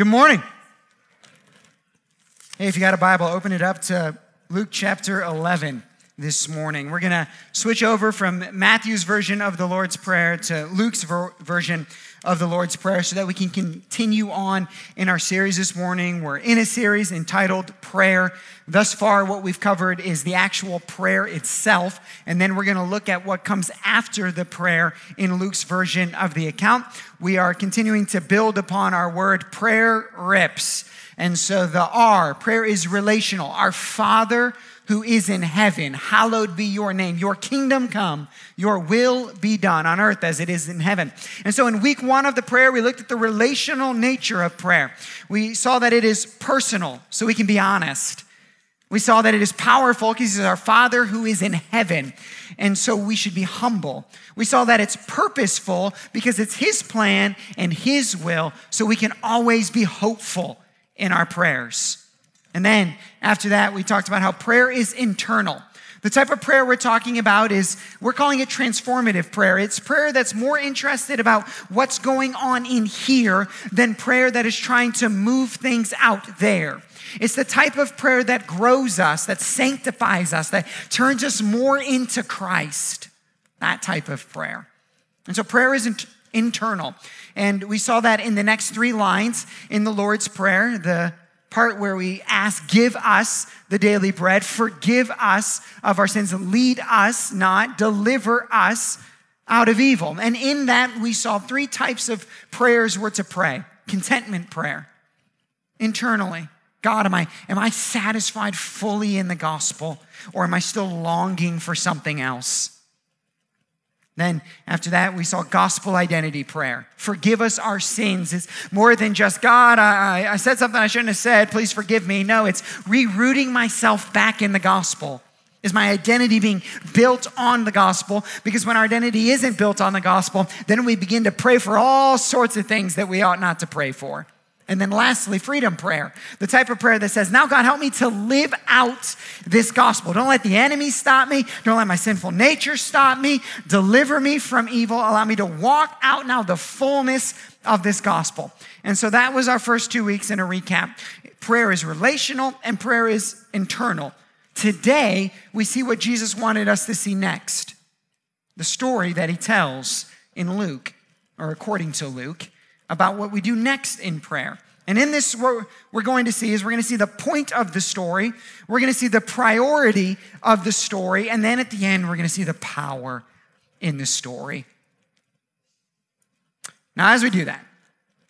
Good morning. Hey, if you got a Bible, open it up to Luke chapter 11 this morning. We're going to switch over from Matthew's version of the Lord's Prayer to Luke's ver- version of the Lord's Prayer so that we can continue on in our series this morning. We're in a series entitled Prayer. Thus far, what we've covered is the actual prayer itself, and then we're going to look at what comes after the prayer in Luke's version of the account. We are continuing to build upon our word prayer rips. And so the R, prayer is relational. Our Father who is in heaven, hallowed be your name. Your kingdom come, your will be done on earth as it is in heaven. And so in week one of the prayer, we looked at the relational nature of prayer. We saw that it is personal, so we can be honest. We saw that it is powerful because he's our Father who is in heaven. And so we should be humble. We saw that it's purposeful because it's his plan and his will, so we can always be hopeful in our prayers. And then after that, we talked about how prayer is internal. The type of prayer we're talking about is, we're calling it transformative prayer. It's prayer that's more interested about what's going on in here than prayer that is trying to move things out there. It's the type of prayer that grows us, that sanctifies us, that turns us more into Christ. That type of prayer. And so prayer isn't internal. And we saw that in the next three lines in the Lord's Prayer. The part where we ask, Give us the daily bread, forgive us of our sins, lead us not, deliver us out of evil. And in that, we saw three types of prayers we're to pray contentment prayer, internally. God, am I, am I satisfied fully in the gospel, or am I still longing for something else? Then, after that, we saw gospel identity prayer. Forgive us our sins. It's more than just, God, I, I said something I shouldn't have said. Please forgive me. No, it's rerouting myself back in the gospel. Is my identity being built on the gospel? Because when our identity isn't built on the gospel, then we begin to pray for all sorts of things that we ought not to pray for. And then lastly, freedom prayer, the type of prayer that says, Now, God, help me to live out this gospel. Don't let the enemy stop me. Don't let my sinful nature stop me. Deliver me from evil. Allow me to walk out now the fullness of this gospel. And so that was our first two weeks in a recap. Prayer is relational and prayer is internal. Today, we see what Jesus wanted us to see next the story that he tells in Luke, or according to Luke about what we do next in prayer. And in this, what we're going to see is we're going to see the point of the story, we're going to see the priority of the story, and then at the end, we're going to see the power in the story. Now, as we do that,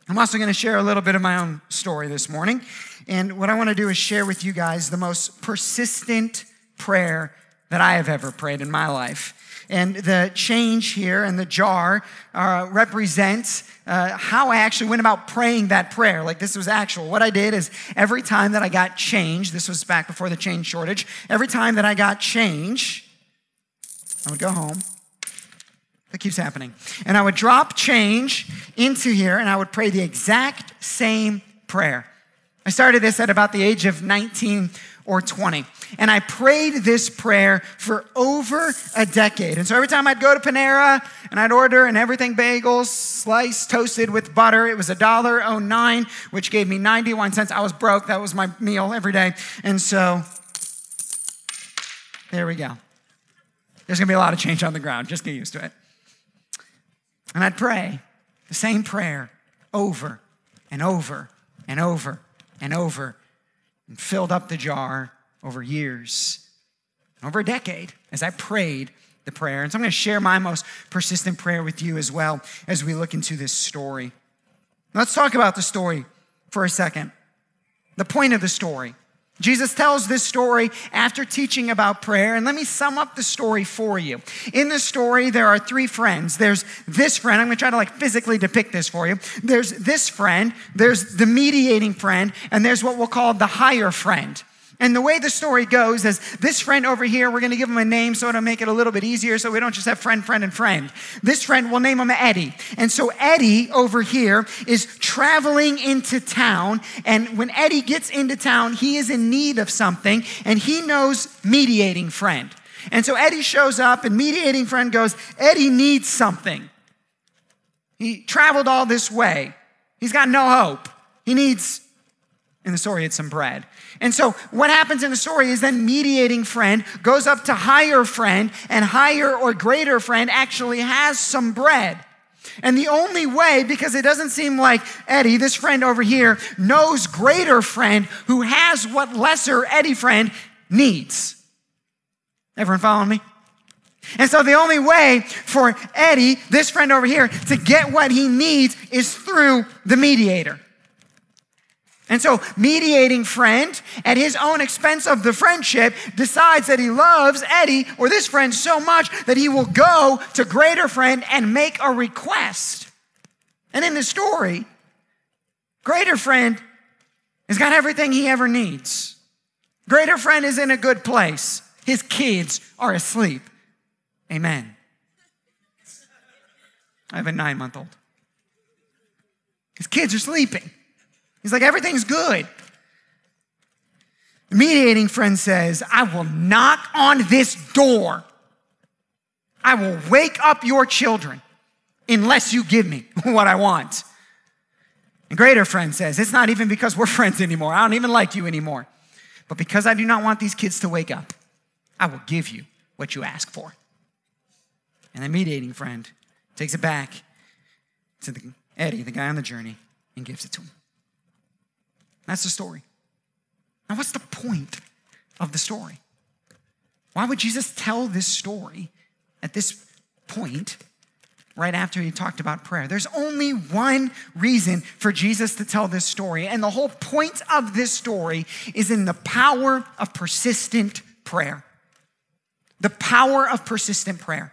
I'm also going to share a little bit of my own story this morning. And what I want to do is share with you guys the most persistent prayer that I have ever prayed in my life. And the change here and the jar uh, represents uh, how I actually went about praying that prayer. Like this was actual. What I did is every time that I got change, this was back before the change shortage, every time that I got change, I would go home. That keeps happening. And I would drop change into here and I would pray the exact same prayer. I started this at about the age of 19 or 20. And I prayed this prayer for over a decade. And so every time I'd go to Panera and I'd order and everything bagel, sliced, toasted with butter, it was $1.09, which gave me 91 cents. I was broke. That was my meal every day. And so there we go. There's gonna be a lot of change on the ground. Just get used to it. And I'd pray the same prayer over and over and over and over and filled up the jar over years, over a decade, as I prayed the prayer. And so I'm going to share my most persistent prayer with you as well as we look into this story. Let's talk about the story for a second. The point of the story. Jesus tells this story after teaching about prayer, and let me sum up the story for you. In the story, there are three friends. There's this friend, I'm gonna try to like physically depict this for you. There's this friend, there's the mediating friend, and there's what we'll call the higher friend. And the way the story goes is this friend over here, we're going to give him a name so it'll make it a little bit easier so we don't just have friend, friend, and friend. This friend, we'll name him Eddie. And so Eddie over here is traveling into town. And when Eddie gets into town, he is in need of something and he knows mediating friend. And so Eddie shows up and mediating friend goes, Eddie needs something. He traveled all this way. He's got no hope. He needs, in the story, it's some bread. And so what happens in the story is then mediating friend goes up to higher friend, and higher or greater friend actually has some bread. And the only way, because it doesn't seem like Eddie, this friend over here, knows greater friend who has what lesser Eddie friend needs. Everyone following me? And so the only way for Eddie, this friend over here, to get what he needs is through the mediator. And so, mediating friend, at his own expense of the friendship, decides that he loves Eddie or this friend so much that he will go to greater friend and make a request. And in the story, greater friend has got everything he ever needs. Greater friend is in a good place. His kids are asleep. Amen. I have a nine month old. His kids are sleeping. He's like, everything's good. The mediating friend says, I will knock on this door. I will wake up your children unless you give me what I want. And greater friend says, It's not even because we're friends anymore. I don't even like you anymore. But because I do not want these kids to wake up, I will give you what you ask for. And the mediating friend takes it back to the, Eddie, the guy on the journey, and gives it to him. That's the story. Now, what's the point of the story? Why would Jesus tell this story at this point, right after he talked about prayer? There's only one reason for Jesus to tell this story, and the whole point of this story is in the power of persistent prayer. The power of persistent prayer.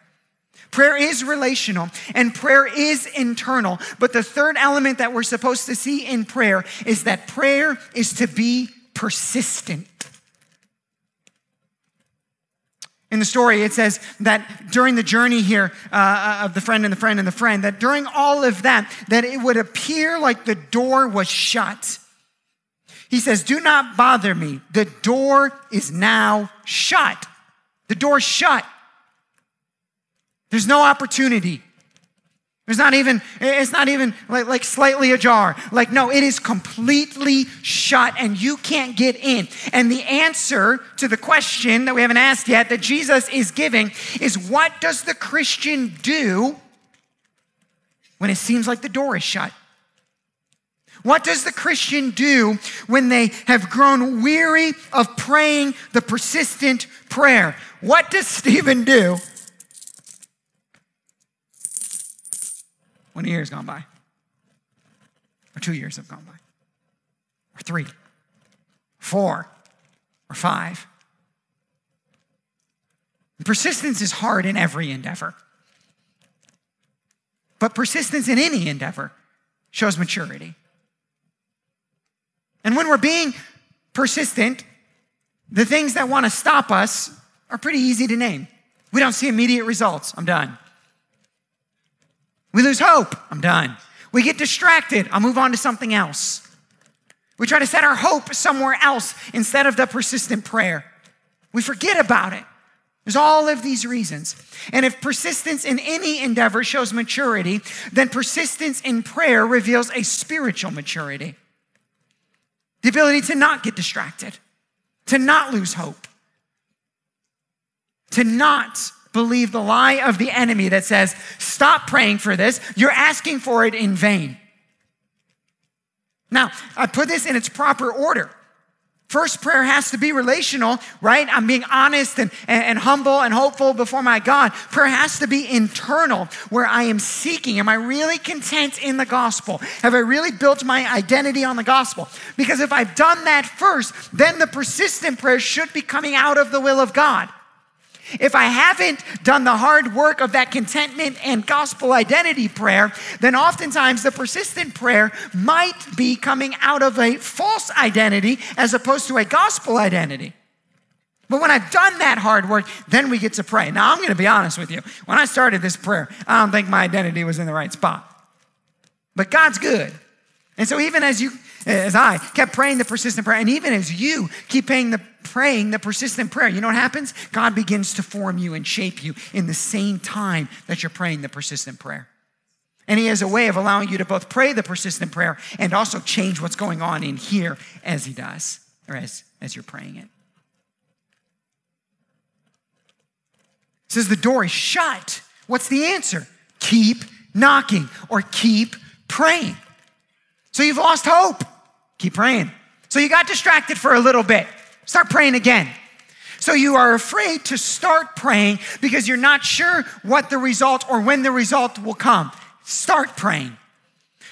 Prayer is relational and prayer is internal. But the third element that we're supposed to see in prayer is that prayer is to be persistent. In the story, it says that during the journey here uh, of the friend and the friend and the friend, that during all of that, that it would appear like the door was shut. He says, Do not bother me. The door is now shut. The door's shut. There's no opportunity. There's not even, it's not even like, like slightly ajar. Like, no, it is completely shut and you can't get in. And the answer to the question that we haven't asked yet that Jesus is giving is what does the Christian do when it seems like the door is shut? What does the Christian do when they have grown weary of praying the persistent prayer? What does Stephen do a year has gone by, or two years have gone by, or three, four, or five. Persistence is hard in every endeavor. But persistence in any endeavor shows maturity. And when we're being persistent, the things that want to stop us are pretty easy to name. We don't see immediate results. I'm done. We lose hope. I'm done. We get distracted. I'll move on to something else. We try to set our hope somewhere else instead of the persistent prayer. We forget about it. There's all of these reasons. And if persistence in any endeavor shows maturity, then persistence in prayer reveals a spiritual maturity. The ability to not get distracted, to not lose hope, to not believe the lie of the enemy that says, stop praying for this. You're asking for it in vain. Now, I put this in its proper order. First, prayer has to be relational, right? I'm being honest and, and, and, humble and hopeful before my God. Prayer has to be internal, where I am seeking. Am I really content in the gospel? Have I really built my identity on the gospel? Because if I've done that first, then the persistent prayer should be coming out of the will of God. If I haven't done the hard work of that contentment and gospel identity prayer, then oftentimes the persistent prayer might be coming out of a false identity as opposed to a gospel identity. But when I've done that hard work, then we get to pray. Now, I'm going to be honest with you. When I started this prayer, I don't think my identity was in the right spot. But God's good. And so even as you as I kept praying the persistent prayer, and even as you keep praying the praying the persistent prayer, you know what happens? God begins to form you and shape you in the same time that you're praying the persistent prayer. And he has a way of allowing you to both pray the persistent prayer and also change what's going on in here as he does, or as, as you're praying it. It says the door is shut. What's the answer? Keep knocking or keep praying. So you've lost hope. Keep praying. So you got distracted for a little bit. Start praying again. So you are afraid to start praying because you're not sure what the result or when the result will come. Start praying.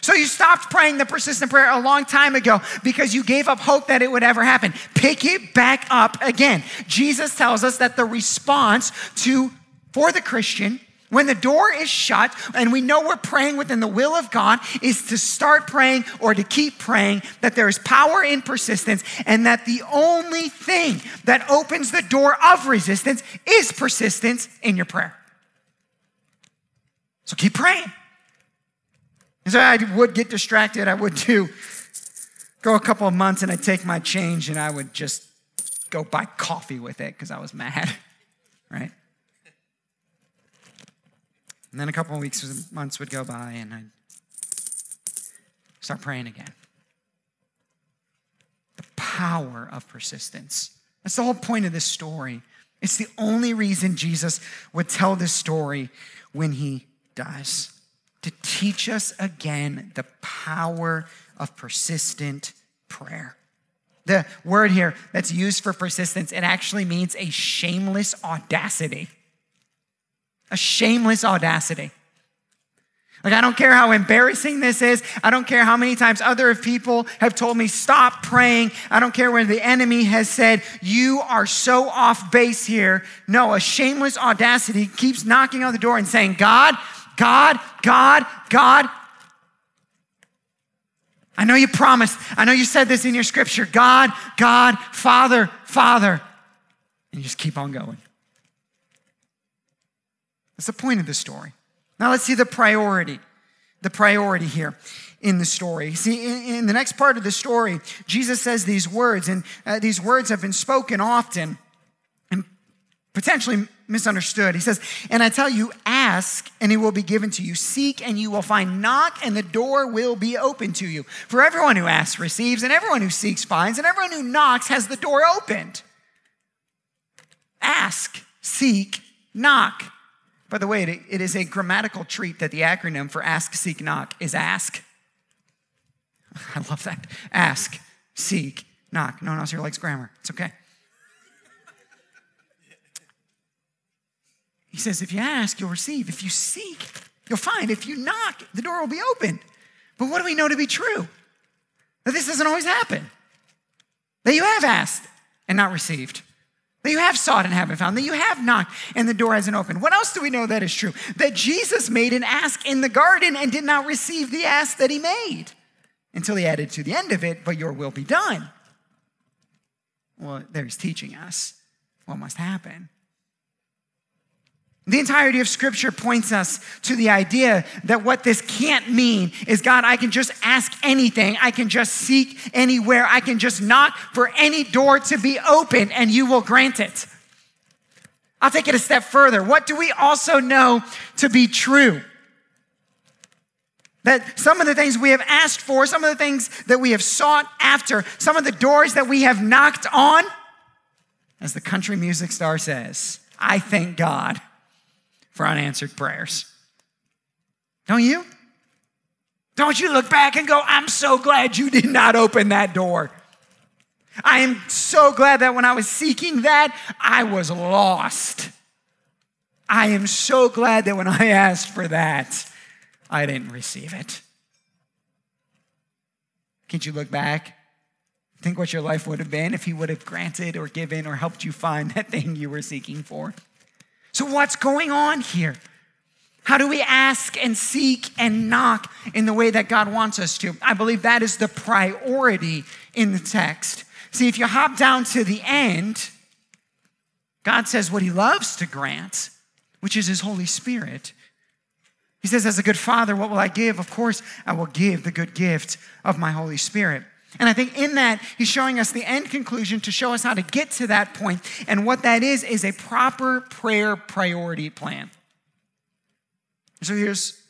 So you stopped praying the persistent prayer a long time ago because you gave up hope that it would ever happen. Pick it back up again. Jesus tells us that the response to for the Christian when the door is shut and we know we're praying within the will of God, is to start praying or to keep praying, that there is power in persistence, and that the only thing that opens the door of resistance is persistence in your prayer. So keep praying. And so I would get distracted. I would do go a couple of months and I'd take my change and I would just go buy coffee with it because I was mad, right? And then a couple of weeks, months would go by and I'd start praying again. The power of persistence. That's the whole point of this story. It's the only reason Jesus would tell this story when he does to teach us again the power of persistent prayer. The word here that's used for persistence, it actually means a shameless audacity. A shameless audacity. Like, I don't care how embarrassing this is. I don't care how many times other people have told me, stop praying. I don't care when the enemy has said, you are so off base here. No, a shameless audacity keeps knocking on the door and saying, God, God, God, God. I know you promised. I know you said this in your scripture God, God, Father, Father. And you just keep on going. That's the point of the story. Now let's see the priority. The priority here in the story. See, in, in the next part of the story, Jesus says these words, and uh, these words have been spoken often and potentially misunderstood. He says, And I tell you, ask and it will be given to you. Seek and you will find. Knock and the door will be open to you. For everyone who asks receives, and everyone who seeks finds, and everyone who knocks has the door opened. Ask, seek, knock. By the way, it is a grammatical treat that the acronym for ask, seek, knock is ask. I love that. Ask, seek, knock. No one else here likes grammar. It's okay. He says, if you ask, you'll receive. If you seek, you'll find. If you knock, the door will be opened. But what do we know to be true? That this doesn't always happen. That you have asked and not received. That you have sought and haven't found. That you have knocked and the door hasn't opened. What else do we know that is true? That Jesus made an ask in the garden and did not receive the ask that he made until he added to the end of it, but your will be done. Well, there he's teaching us what must happen. The entirety of Scripture points us to the idea that what this can't mean is God, I can just ask anything. I can just seek anywhere. I can just knock for any door to be open and you will grant it. I'll take it a step further. What do we also know to be true? That some of the things we have asked for, some of the things that we have sought after, some of the doors that we have knocked on, as the country music star says, I thank God for unanswered prayers. Don't you? Don't you look back and go, I'm so glad you did not open that door. I am so glad that when I was seeking that, I was lost. I am so glad that when I asked for that, I didn't receive it. Can't you look back? Think what your life would have been if he would have granted or given or helped you find that thing you were seeking for? So, what's going on here? How do we ask and seek and knock in the way that God wants us to? I believe that is the priority in the text. See, if you hop down to the end, God says what he loves to grant, which is his Holy Spirit. He says, As a good father, what will I give? Of course, I will give the good gift of my Holy Spirit. And I think in that, he's showing us the end conclusion to show us how to get to that point. And what that is, is a proper prayer priority plan. So here's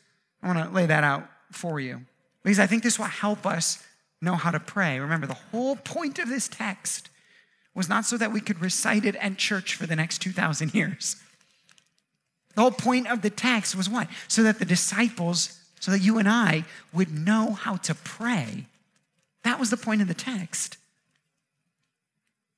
I want to lay that out for you because I think this will help us know how to pray. Remember, the whole point of this text was not so that we could recite it at church for the next 2,000 years. The whole point of the text was what? So that the disciples, so that you and I would know how to pray. That was the point of the text.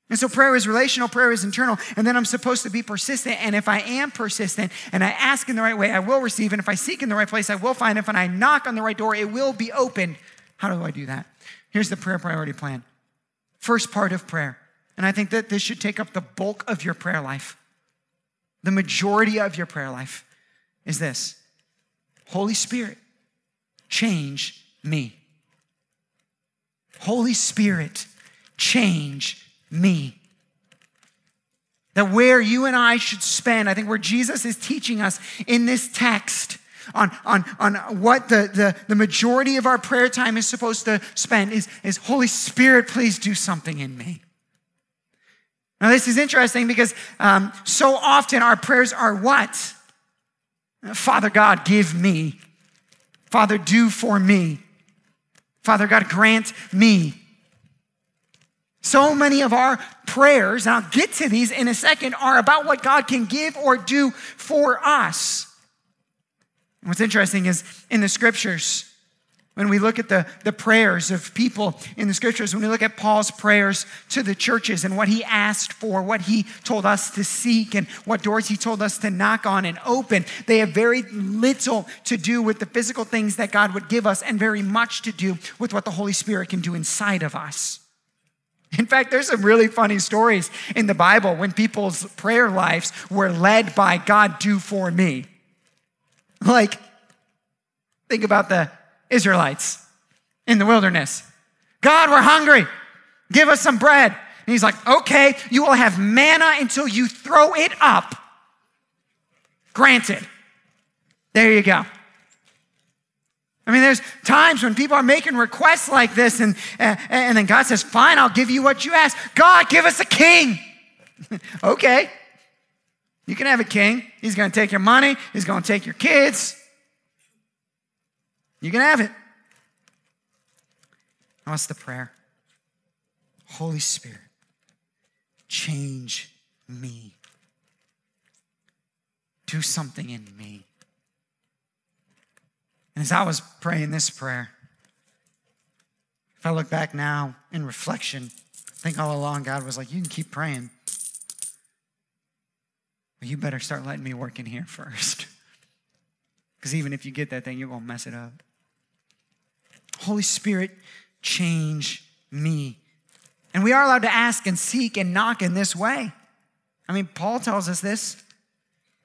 And so prayer is relational, prayer is internal, and then I'm supposed to be persistent. And if I am persistent and I ask in the right way, I will receive. And if I seek in the right place, I will find. If I knock on the right door, it will be opened. How do I do that? Here's the prayer priority plan. First part of prayer, and I think that this should take up the bulk of your prayer life. The majority of your prayer life is this Holy Spirit, change me. Holy Spirit, change me. That where you and I should spend, I think where Jesus is teaching us in this text on, on, on what the, the, the majority of our prayer time is supposed to spend is, is Holy Spirit, please do something in me. Now, this is interesting because um, so often our prayers are what? Father God, give me. Father, do for me. Father God, grant me. So many of our prayers, and I'll get to these in a second, are about what God can give or do for us. what's interesting is in the scriptures, when we look at the, the prayers of people in the scriptures, when we look at Paul's prayers to the churches and what he asked for, what he told us to seek, and what doors he told us to knock on and open, they have very little to do with the physical things that God would give us and very much to do with what the Holy Spirit can do inside of us. In fact, there's some really funny stories in the Bible when people's prayer lives were led by God, do for me. Like, think about the Israelites in the wilderness. God, we're hungry. Give us some bread. And he's like, okay, you will have manna until you throw it up. Granted. There you go. I mean, there's times when people are making requests like this, and, uh, and then God says, Fine, I'll give you what you ask. God, give us a king. okay. You can have a king. He's going to take your money, he's going to take your kids. You can have it. What's the prayer? Holy Spirit, change me. Do something in me. And as I was praying this prayer, if I look back now in reflection, I think all along God was like, You can keep praying. But you better start letting me work in here first. Because even if you get that thing, you're going to mess it up. Holy Spirit, change me. And we are allowed to ask and seek and knock in this way. I mean, Paul tells us this.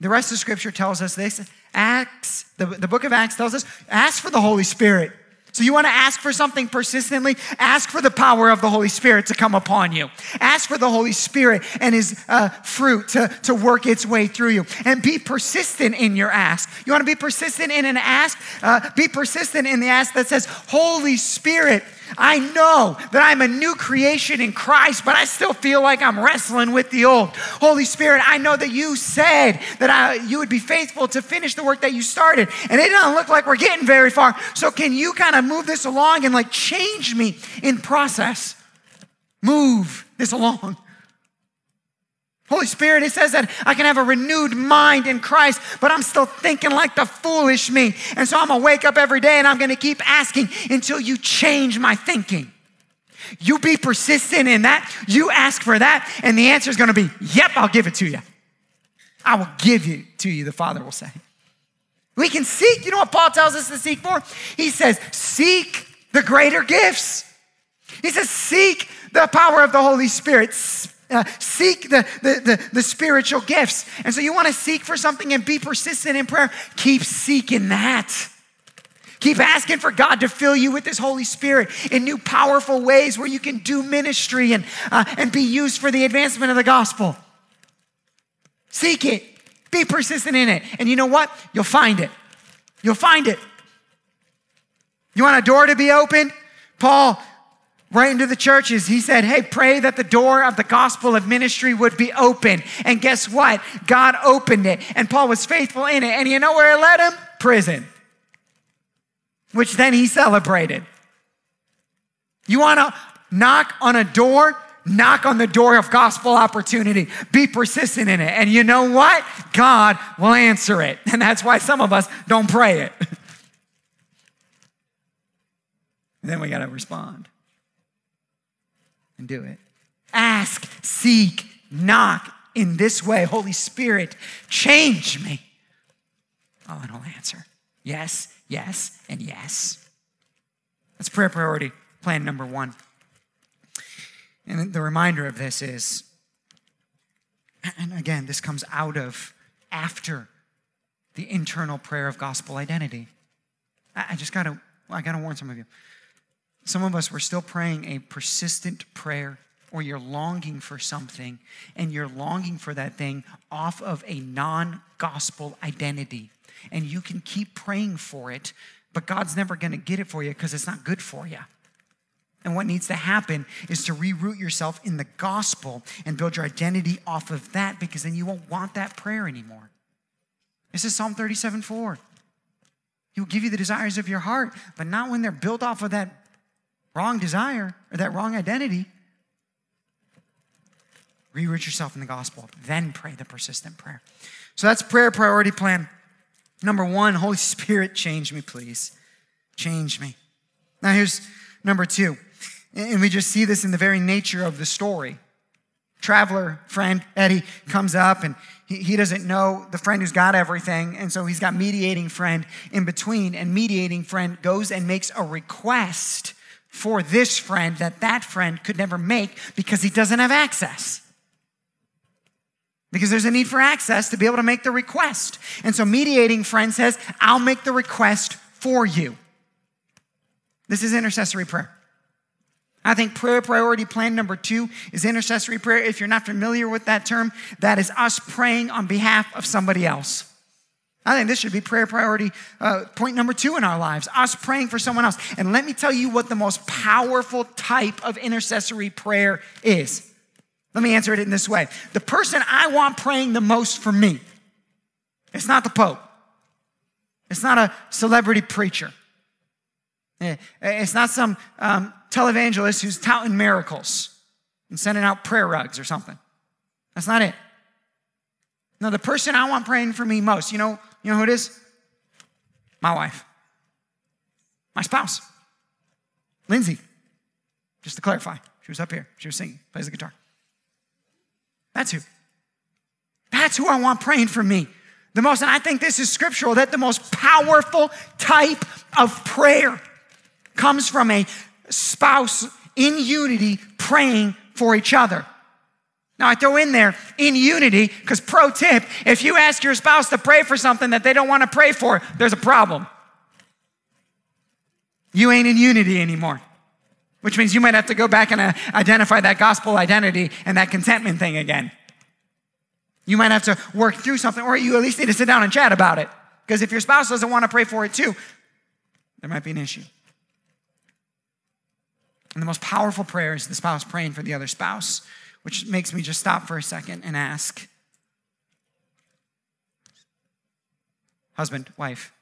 The rest of Scripture tells us this. Acts, the, the book of Acts tells us, ask for the Holy Spirit. So you want to ask for something persistently? Ask for the power of the Holy Spirit to come upon you. Ask for the Holy Spirit and His uh, fruit to, to work its way through you. And be persistent in your ask. You want to be persistent in an ask? Uh, be persistent in the ask that says, Holy Spirit, I know that I'm a new creation in Christ, but I still feel like I'm wrestling with the old. Holy Spirit, I know that you said that I, you would be faithful to finish the work that you started, and it doesn't look like we're getting very far. So, can you kind of move this along and like change me in process? Move this along. Holy Spirit, it says that I can have a renewed mind in Christ, but I'm still thinking like the foolish me. And so I'm gonna wake up every day and I'm gonna keep asking until you change my thinking. You be persistent in that, you ask for that, and the answer is gonna be, Yep, I'll give it to you. I will give it to you, the Father will say. We can seek. You know what Paul tells us to seek for? He says, Seek the greater gifts. He says, Seek the power of the Holy Spirit uh, seek the, the, the, the spiritual gifts. And so you want to seek for something and be persistent in prayer. Keep seeking that. Keep asking for God to fill you with His Holy Spirit in new, powerful ways where you can do ministry and, uh, and be used for the advancement of the gospel. Seek it, be persistent in it. And you know what? You'll find it. You'll find it. You want a door to be open? Paul right into the churches. He said, Hey, pray that the door of the gospel of ministry would be open. And guess what? God opened it, and Paul was faithful in it. And you know where it led him? Prison. which then he celebrated. You want to knock on a door? Knock on the door of gospel opportunity. Be persistent in it. And you know what? God will answer it. And that's why some of us don't pray it. then we got to respond and do it. Ask, seek, knock in this way. Holy Spirit, change me. Oh, and He'll answer yes, yes, and yes. That's prayer priority plan number one. And the reminder of this is, and again, this comes out of after the internal prayer of gospel identity. I just gotta, I gotta warn some of you. Some of us, we're still praying a persistent prayer, or you're longing for something, and you're longing for that thing off of a non gospel identity. And you can keep praying for it, but God's never gonna get it for you because it's not good for you. And what needs to happen is to reroot yourself in the gospel and build your identity off of that because then you won't want that prayer anymore. This is Psalm 37 4. He will give you the desires of your heart, but not when they're built off of that wrong desire or that wrong identity. Reroot yourself in the gospel, then pray the persistent prayer. So that's prayer priority plan. Number one, Holy Spirit, change me, please. Change me. Now, here's number two. And we just see this in the very nature of the story. Traveler friend Eddie comes up and he, he doesn't know the friend who's got everything. And so he's got mediating friend in between. And mediating friend goes and makes a request for this friend that that friend could never make because he doesn't have access. Because there's a need for access to be able to make the request. And so mediating friend says, I'll make the request for you. This is intercessory prayer. I think prayer priority plan number two is intercessory prayer. If you're not familiar with that term, that is us praying on behalf of somebody else. I think this should be prayer priority uh, point number two in our lives us praying for someone else. And let me tell you what the most powerful type of intercessory prayer is. Let me answer it in this way the person I want praying the most for me, it's not the Pope, it's not a celebrity preacher, eh, it's not some um, televangelist who's touting miracles and sending out prayer rugs or something. That's not it. No, the person I want praying for me most, you know, you know who it is? My wife. My spouse. Lindsay. Just to clarify, she was up here. She was singing, plays the guitar. That's who. That's who I want praying for me the most. And I think this is scriptural that the most powerful type of prayer comes from a spouse in unity praying for each other. Now, I throw in there in unity because, pro tip, if you ask your spouse to pray for something that they don't want to pray for, there's a problem. You ain't in unity anymore, which means you might have to go back and uh, identify that gospel identity and that contentment thing again. You might have to work through something, or you at least need to sit down and chat about it. Because if your spouse doesn't want to pray for it too, there might be an issue. And the most powerful prayer is the spouse praying for the other spouse, which makes me just stop for a second and ask Husband, wife,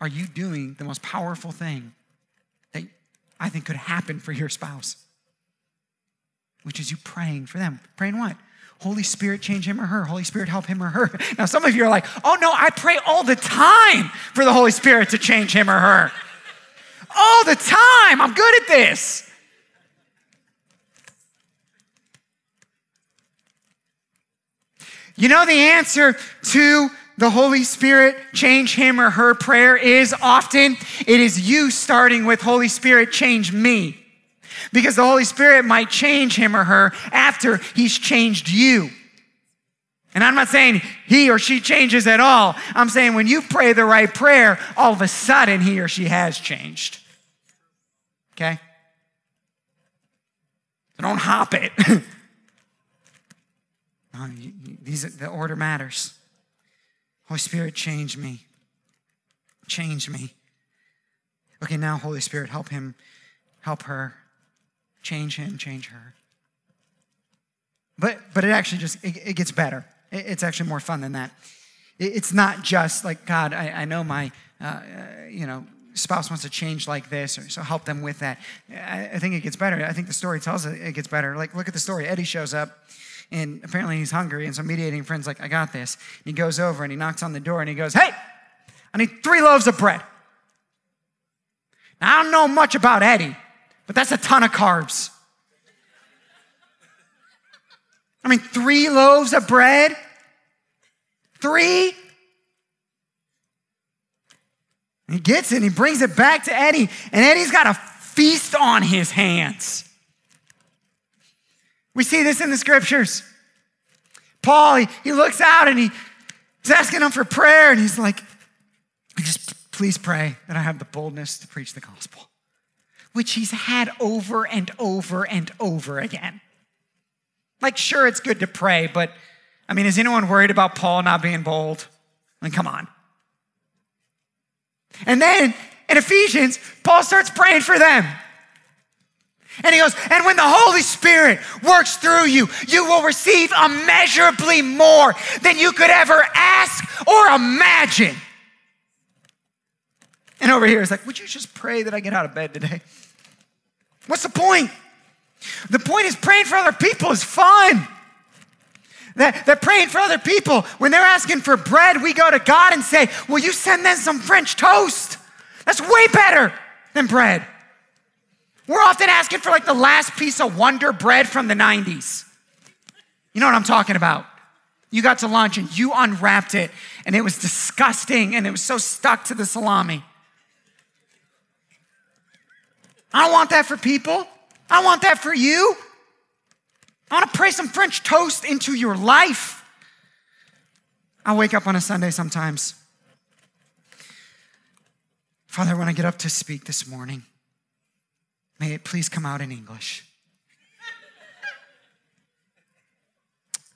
are you doing the most powerful thing that I think could happen for your spouse? Which is you praying for them. Praying what? Holy Spirit, change him or her. Holy Spirit, help him or her. Now, some of you are like, oh no, I pray all the time for the Holy Spirit to change him or her. All the time. I'm good at this. You know, the answer to the Holy Spirit change him or her prayer is often it is you starting with Holy Spirit change me. Because the Holy Spirit might change him or her after he's changed you. And I'm not saying he or she changes at all. I'm saying when you pray the right prayer, all of a sudden he or she has changed. Okay? So don't hop it. these, the order matters. Holy Spirit, change me. Change me. Okay, now, Holy Spirit, help him, help her. Change him, change her. But, but it actually just, it, it gets better. It, it's actually more fun than that. It, it's not just like, God, I, I know my, uh, uh, you know, spouse wants to change like this, or so help them with that. I, I think it gets better. I think the story tells it it gets better. Like, look at the story. Eddie shows up, and apparently he's hungry, and so mediating friend's like, I got this. And he goes over and he knocks on the door and he goes, Hey, I need three loaves of bread. Now, I don't know much about Eddie, but that's a ton of carbs. I mean, three loaves of bread? Three? he gets it and he brings it back to Eddie, and Eddie's got a feast on his hands. We see this in the scriptures. Paul, he, he looks out and he, he's asking them for prayer, and he's like, just please pray that I have the boldness to preach the gospel, which he's had over and over and over again. Like, sure, it's good to pray, but I mean, is anyone worried about Paul not being bold? I mean, come on. And then in Ephesians, Paul starts praying for them. And he goes, and when the Holy Spirit works through you, you will receive immeasurably more than you could ever ask or imagine. And over here, it's like, would you just pray that I get out of bed today? What's the point? The point is praying for other people is fun. That, that praying for other people, when they're asking for bread, we go to God and say, Will you send them some French toast? That's way better than bread. We're often asking for like the last piece of Wonder bread from the 90s. You know what I'm talking about? You got to lunch and you unwrapped it and it was disgusting and it was so stuck to the salami. I don't want that for people. I want that for you. I want to pray some French toast into your life. I wake up on a Sunday sometimes. Father, when I get up to speak this morning, may it please come out in English.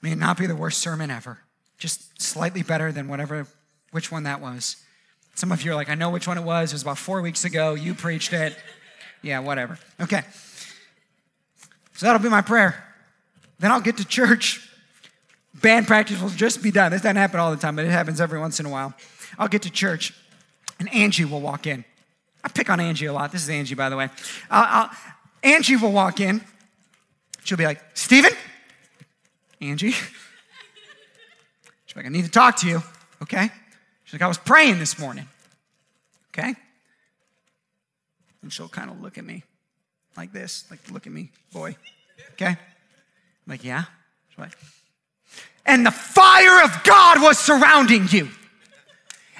May it not be the worst sermon ever, just slightly better than whatever, which one that was. Some of you are like, I know which one it was. It was about four weeks ago. You preached it. Yeah, whatever. Okay. So that'll be my prayer. Then I'll get to church. Band practice will just be done. This doesn't happen all the time, but it happens every once in a while. I'll get to church, and Angie will walk in. I pick on Angie a lot. This is Angie, by the way. I'll, I'll, Angie will walk in. She'll be like, Stephen? Angie? She's like, I need to talk to you. Okay? She's like, I was praying this morning. Okay? And she'll kind of look at me like this, like, look at me, boy. Okay? I'm like, yeah? She's like, and the fire of God was surrounding you.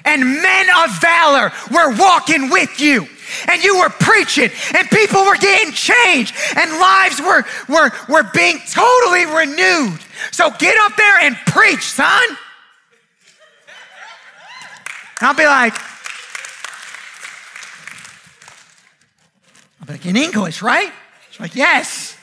And men of valor were walking with you. And you were preaching, and people were getting changed, and lives were, were, were being totally renewed. So get up there and preach, son. And I'll be like, I'll be like, in English, right? She's like, yes.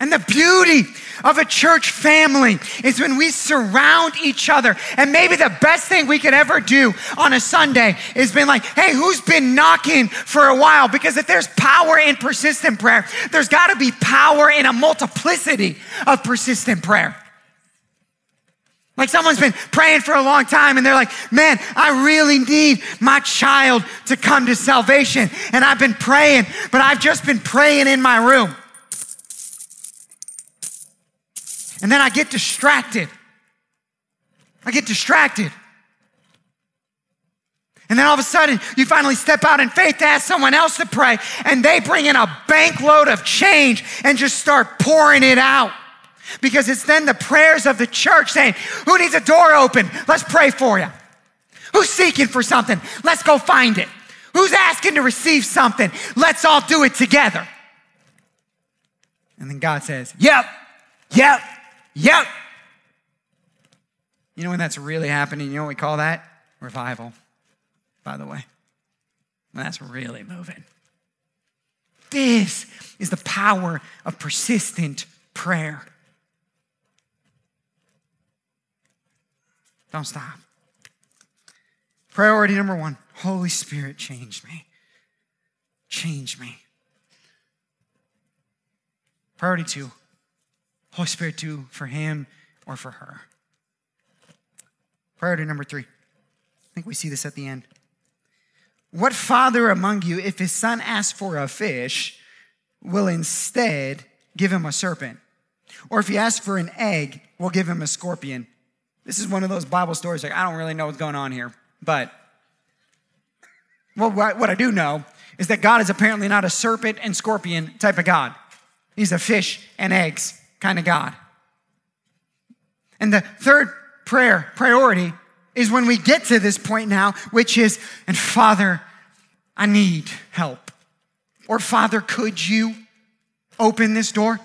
And the beauty of a church family is when we surround each other. And maybe the best thing we could ever do on a Sunday is been like, hey, who's been knocking for a while? Because if there's power in persistent prayer, there's got to be power in a multiplicity of persistent prayer. Like someone's been praying for a long time and they're like, man, I really need my child to come to salvation. And I've been praying, but I've just been praying in my room. And then I get distracted. I get distracted. And then all of a sudden, you finally step out in faith to ask someone else to pray, and they bring in a bankload of change and just start pouring it out. Because it's then the prayers of the church saying, Who needs a door open? Let's pray for you. Who's seeking for something? Let's go find it. Who's asking to receive something? Let's all do it together. And then God says, Yep, yep, yep. You know when that's really happening? You know what we call that? Revival, by the way. That's really moving. This is the power of persistent prayer. Don't stop. Priority number one Holy Spirit, change me. Change me. Priority two Holy Spirit, do for him or for her. Priority number three. I think we see this at the end. What father among you, if his son asks for a fish, will instead give him a serpent? Or if he asks for an egg, will give him a scorpion? This is one of those Bible stories like, I don't really know what's going on here. But well, what I do know is that God is apparently not a serpent and scorpion type of God. He's a fish and eggs kind of God. And the third prayer priority is when we get to this point now, which is, and Father, I need help. Or Father, could you open this door?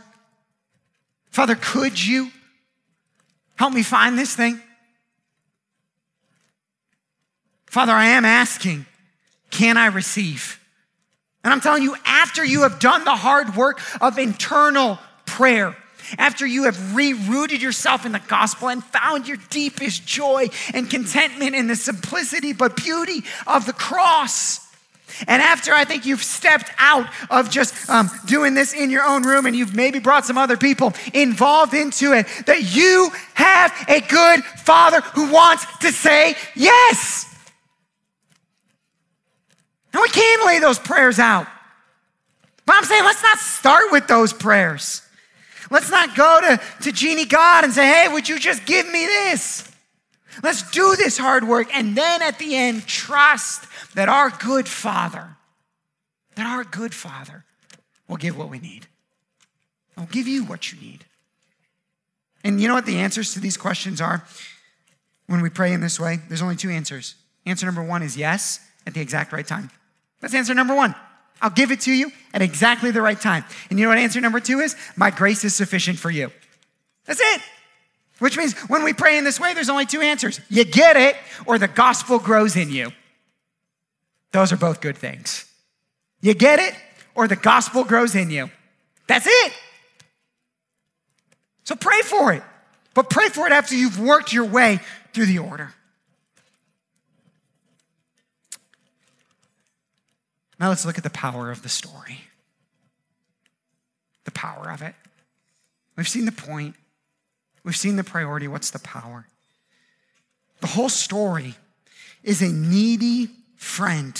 Father, could you help me find this thing? Father, I am asking, can I receive? And I'm telling you, after you have done the hard work of internal prayer, after you have rerooted yourself in the gospel and found your deepest joy and contentment in the simplicity but beauty of the cross. And after I think you've stepped out of just um, doing this in your own room and you've maybe brought some other people involved into it, that you have a good father who wants to say yes. And we can lay those prayers out. But I'm saying let's not start with those prayers. Let's not go to, to Genie God and say, hey, would you just give me this? Let's do this hard work and then at the end, trust that our good Father, that our good Father will give what we need. I'll give you what you need. And you know what the answers to these questions are when we pray in this way? There's only two answers. Answer number one is yes at the exact right time. That's answer number one. I'll give it to you at exactly the right time. And you know what answer number two is? My grace is sufficient for you. That's it. Which means when we pray in this way, there's only two answers you get it, or the gospel grows in you. Those are both good things. You get it, or the gospel grows in you. That's it. So pray for it, but pray for it after you've worked your way through the order. Now let's look at the power of the story. The power of it. We've seen the point, we've seen the priority. What's the power? The whole story is a needy friend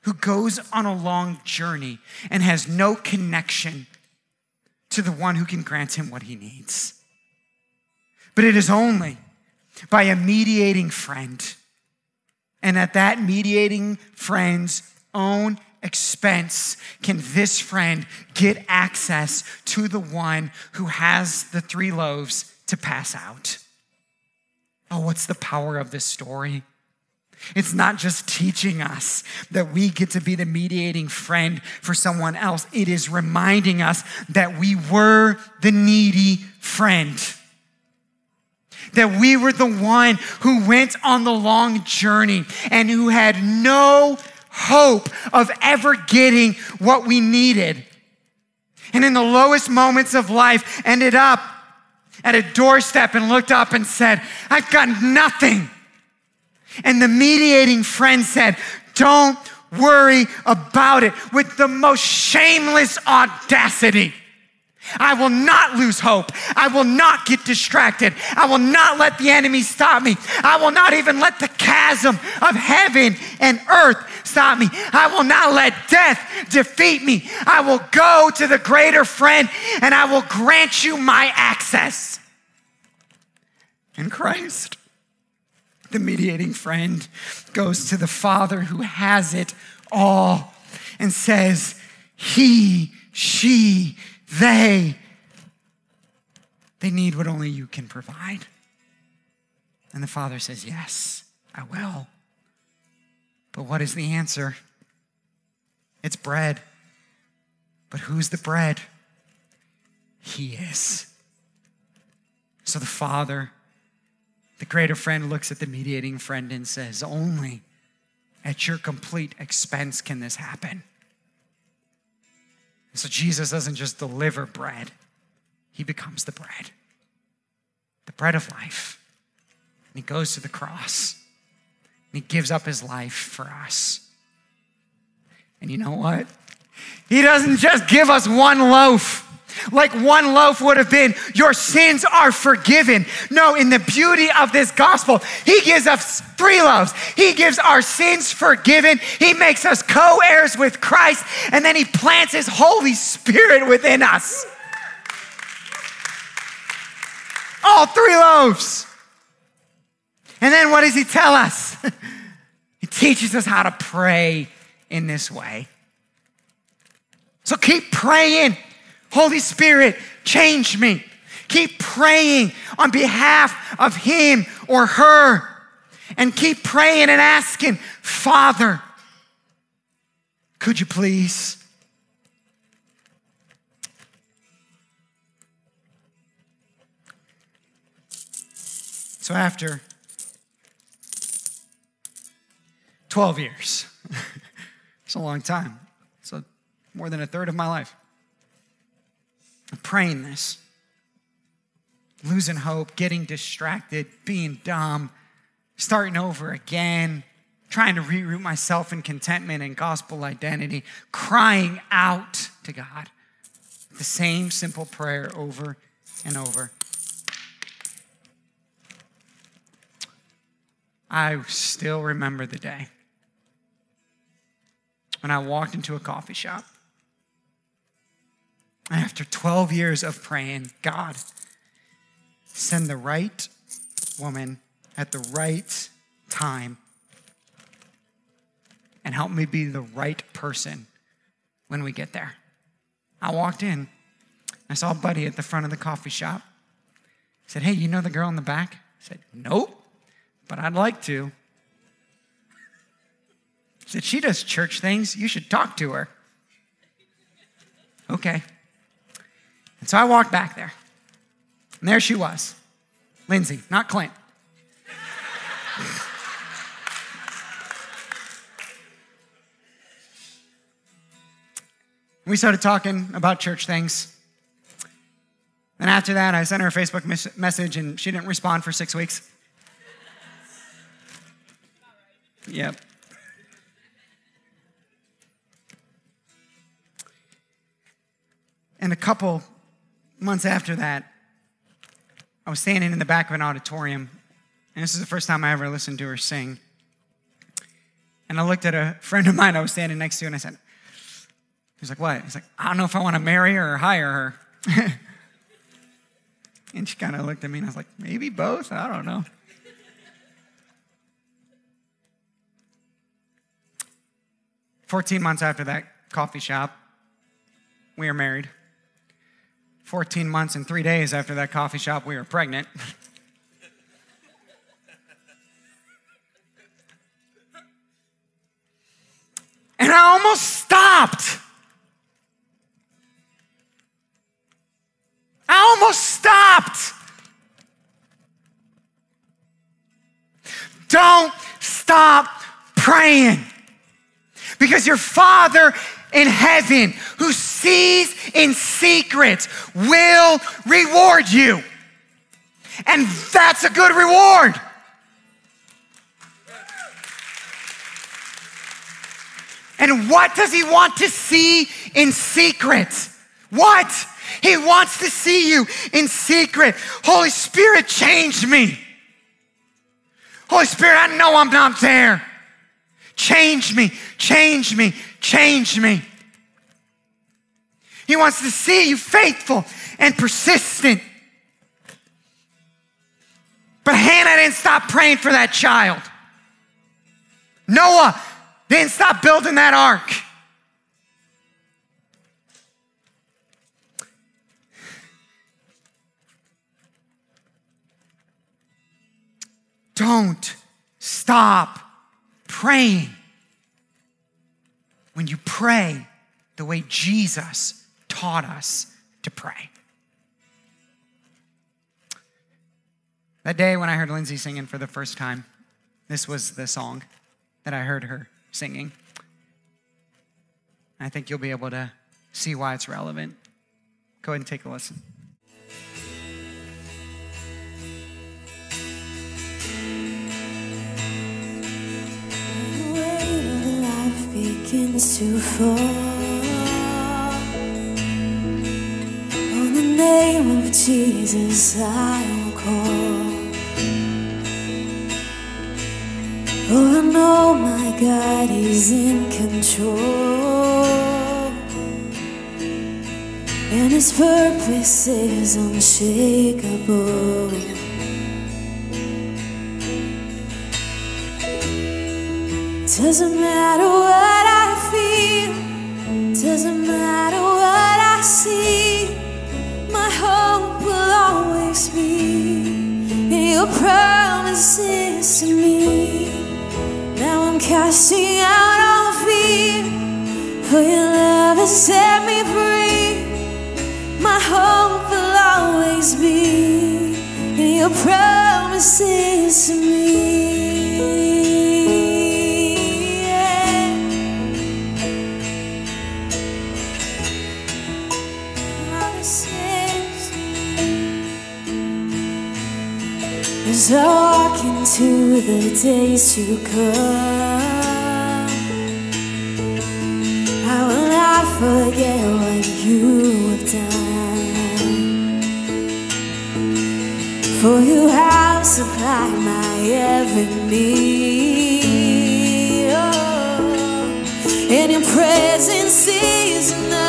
who goes on a long journey and has no connection to the one who can grant him what he needs. But it is only by a mediating friend, and at that mediating friend's own expense can this friend get access to the one who has the three loaves to pass out? Oh, what's the power of this story? It's not just teaching us that we get to be the mediating friend for someone else. It is reminding us that we were the needy friend. That we were the one who went on the long journey and who had no hope of ever getting what we needed. And in the lowest moments of life, ended up at a doorstep and looked up and said, I've got nothing. And the mediating friend said, Don't worry about it with the most shameless audacity. I will not lose hope. I will not get distracted. I will not let the enemy stop me. I will not even let the chasm of heaven and earth stop me. I will not let death defeat me. I will go to the greater friend and I will grant you my access. In Christ, the mediating friend goes to the Father who has it all and says, He, she, they, they need what only you can provide. And the father says, Yes, I will. But what is the answer? It's bread. But who's the bread? He is. So the father, the greater friend, looks at the mediating friend and says, Only at your complete expense can this happen. So Jesus doesn't just deliver bread, he becomes the bread, the bread of life. And he goes to the cross he gives up his life for us. And you know what? He doesn't just give us one loaf. like one loaf would have been, your sins are forgiven. No, in the beauty of this gospel, He gives us three loaves. He gives our sins forgiven, He makes us co heirs with Christ, and then He plants His Holy Spirit within us. All three loaves. And then what does He tell us? he teaches us how to pray in this way. So keep praying. Holy Spirit, change me. Keep praying on behalf of him or her. And keep praying and asking, Father, could you please? So after 12 years, it's a long time more than a third of my life. I'm praying this, losing hope, getting distracted, being dumb, starting over again, trying to reroute myself in contentment and gospel identity, crying out to God. The same simple prayer over and over. I still remember the day when I walked into a coffee shop and after 12 years of praying, God, send the right woman at the right time and help me be the right person when we get there. I walked in, I saw buddy at the front of the coffee shop. Said, Hey, you know the girl in the back? I said, Nope, but I'd like to. Said, She does church things. You should talk to her. Okay. And so I walked back there. And there she was Lindsay, not Clint. we started talking about church things. And after that, I sent her a Facebook mes- message and she didn't respond for six weeks. Yep. And a couple months after that, I was standing in the back of an auditorium, and this is the first time I ever listened to her sing. And I looked at a friend of mine I was standing next to, and I said, He's like, What? He's like, I don't know if I want to marry her or hire her. and she kind of looked at me, and I was like, Maybe both? I don't know. Fourteen months after that coffee shop, we were married. 14 months and three days after that coffee shop, we were pregnant. and I almost stopped. I almost stopped. Don't stop praying because your Father in heaven who sees in secret will reward you. And that's a good reward. And what does he want to see in secret? What? He wants to see you in secret. Holy Spirit, change me. Holy Spirit, I know I'm not there. Change me, change me, change me. He wants to see you faithful and persistent. But Hannah didn't stop praying for that child. Noah didn't stop building that ark. Don't stop praying. When you pray the way Jesus taught us to pray. That day when I heard Lindsay singing for the first time, this was the song that I heard her singing. I think you'll be able to see why it's relevant. Go ahead and take a listen. Begins to fall On the name of Jesus I will call. Oh, I know my God is in control. And his purpose is unshakable. Doesn't matter what doesn't matter what I see, my hope will always be in your promises to me. Now I'm casting out all fear, for your love has set me free. My hope will always be in your promises to me. Walk into the days to come, I will not forget what you have done. For you have supplied my every need. Oh, and your presence is enough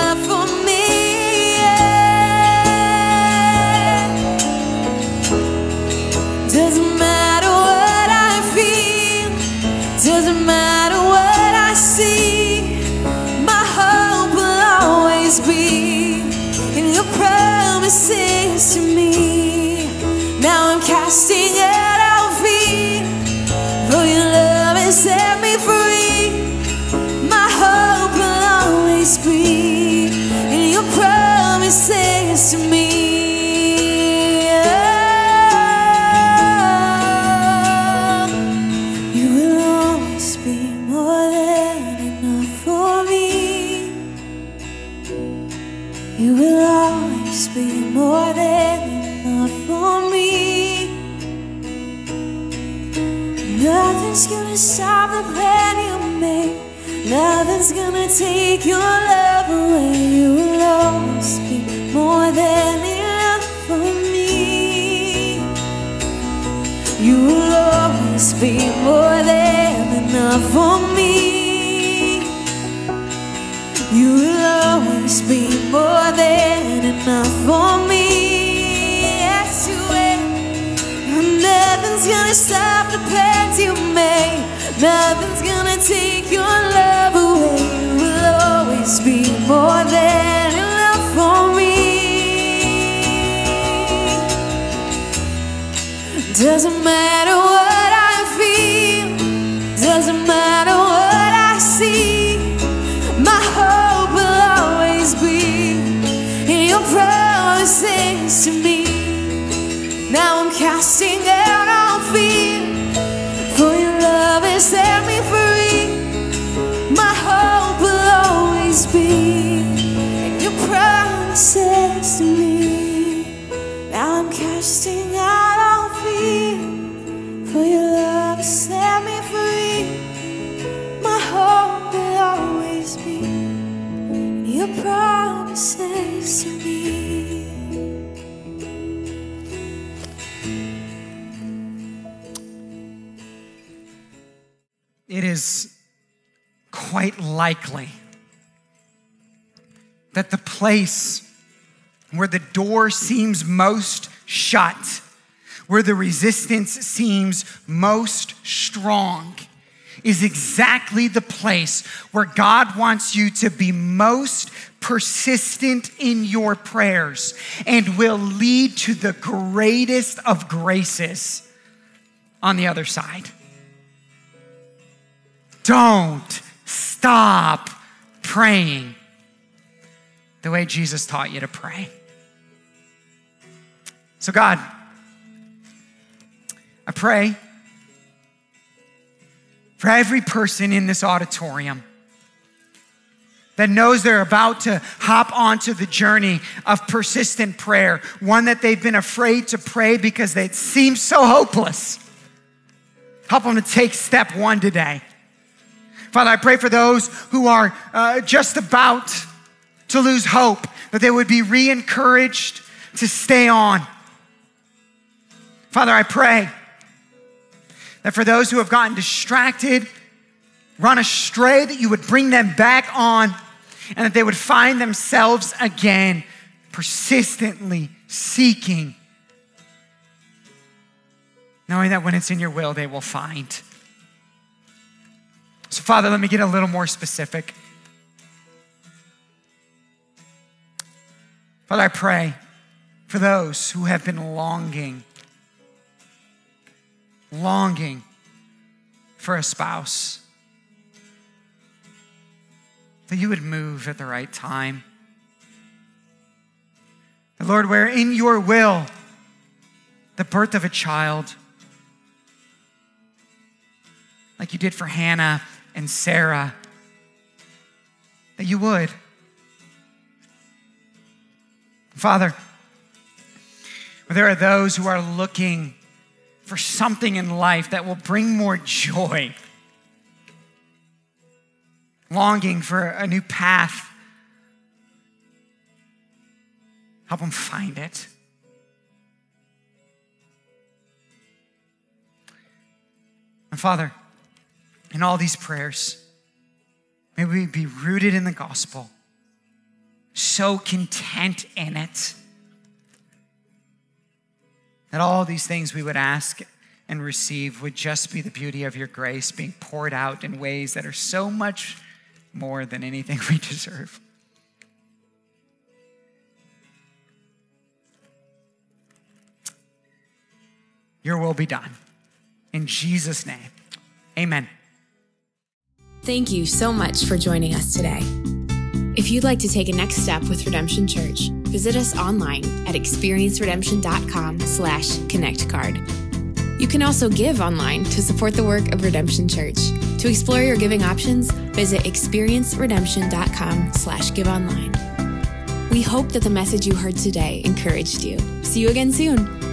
Gonna take your love away. You will always be more than enough for me. You will always be more than enough for me. You will always be more than enough for me. Yes, you will. And nothing's gonna stop the plans you made. Nothing's gonna take your more than enough for me. Doesn't matter quite likely that the place where the door seems most shut, where the resistance seems most strong, is exactly the place where God wants you to be most persistent in your prayers and will lead to the greatest of graces on the other side. Don't stop praying the way Jesus taught you to pray. So, God, I pray for every person in this auditorium that knows they're about to hop onto the journey of persistent prayer, one that they've been afraid to pray because it seems so hopeless. Help them to take step one today. Father, I pray for those who are uh, just about to lose hope, that they would be re encouraged to stay on. Father, I pray that for those who have gotten distracted, run astray, that you would bring them back on and that they would find themselves again persistently seeking, knowing that when it's in your will, they will find. So, Father, let me get a little more specific. Father, I pray for those who have been longing, longing for a spouse, that you would move at the right time. And Lord, where in your will, the birth of a child, like you did for Hannah and Sarah, that you would. Father, there are those who are looking for something in life that will bring more joy, longing for a new path. Help them find it. And Father, in all these prayers, may we be rooted in the gospel so content in it that all these things we would ask and receive would just be the beauty of your grace being poured out in ways that are so much more than anything we deserve. Your will be done. In Jesus' name, amen. Thank you so much for joining us today. If you'd like to take a next step with Redemption Church, visit us online at experienceredemption.com slash connectcard. You can also give online to support the work of Redemption Church. To explore your giving options, visit experienceredemption.com slash give online. We hope that the message you heard today encouraged you. See you again soon.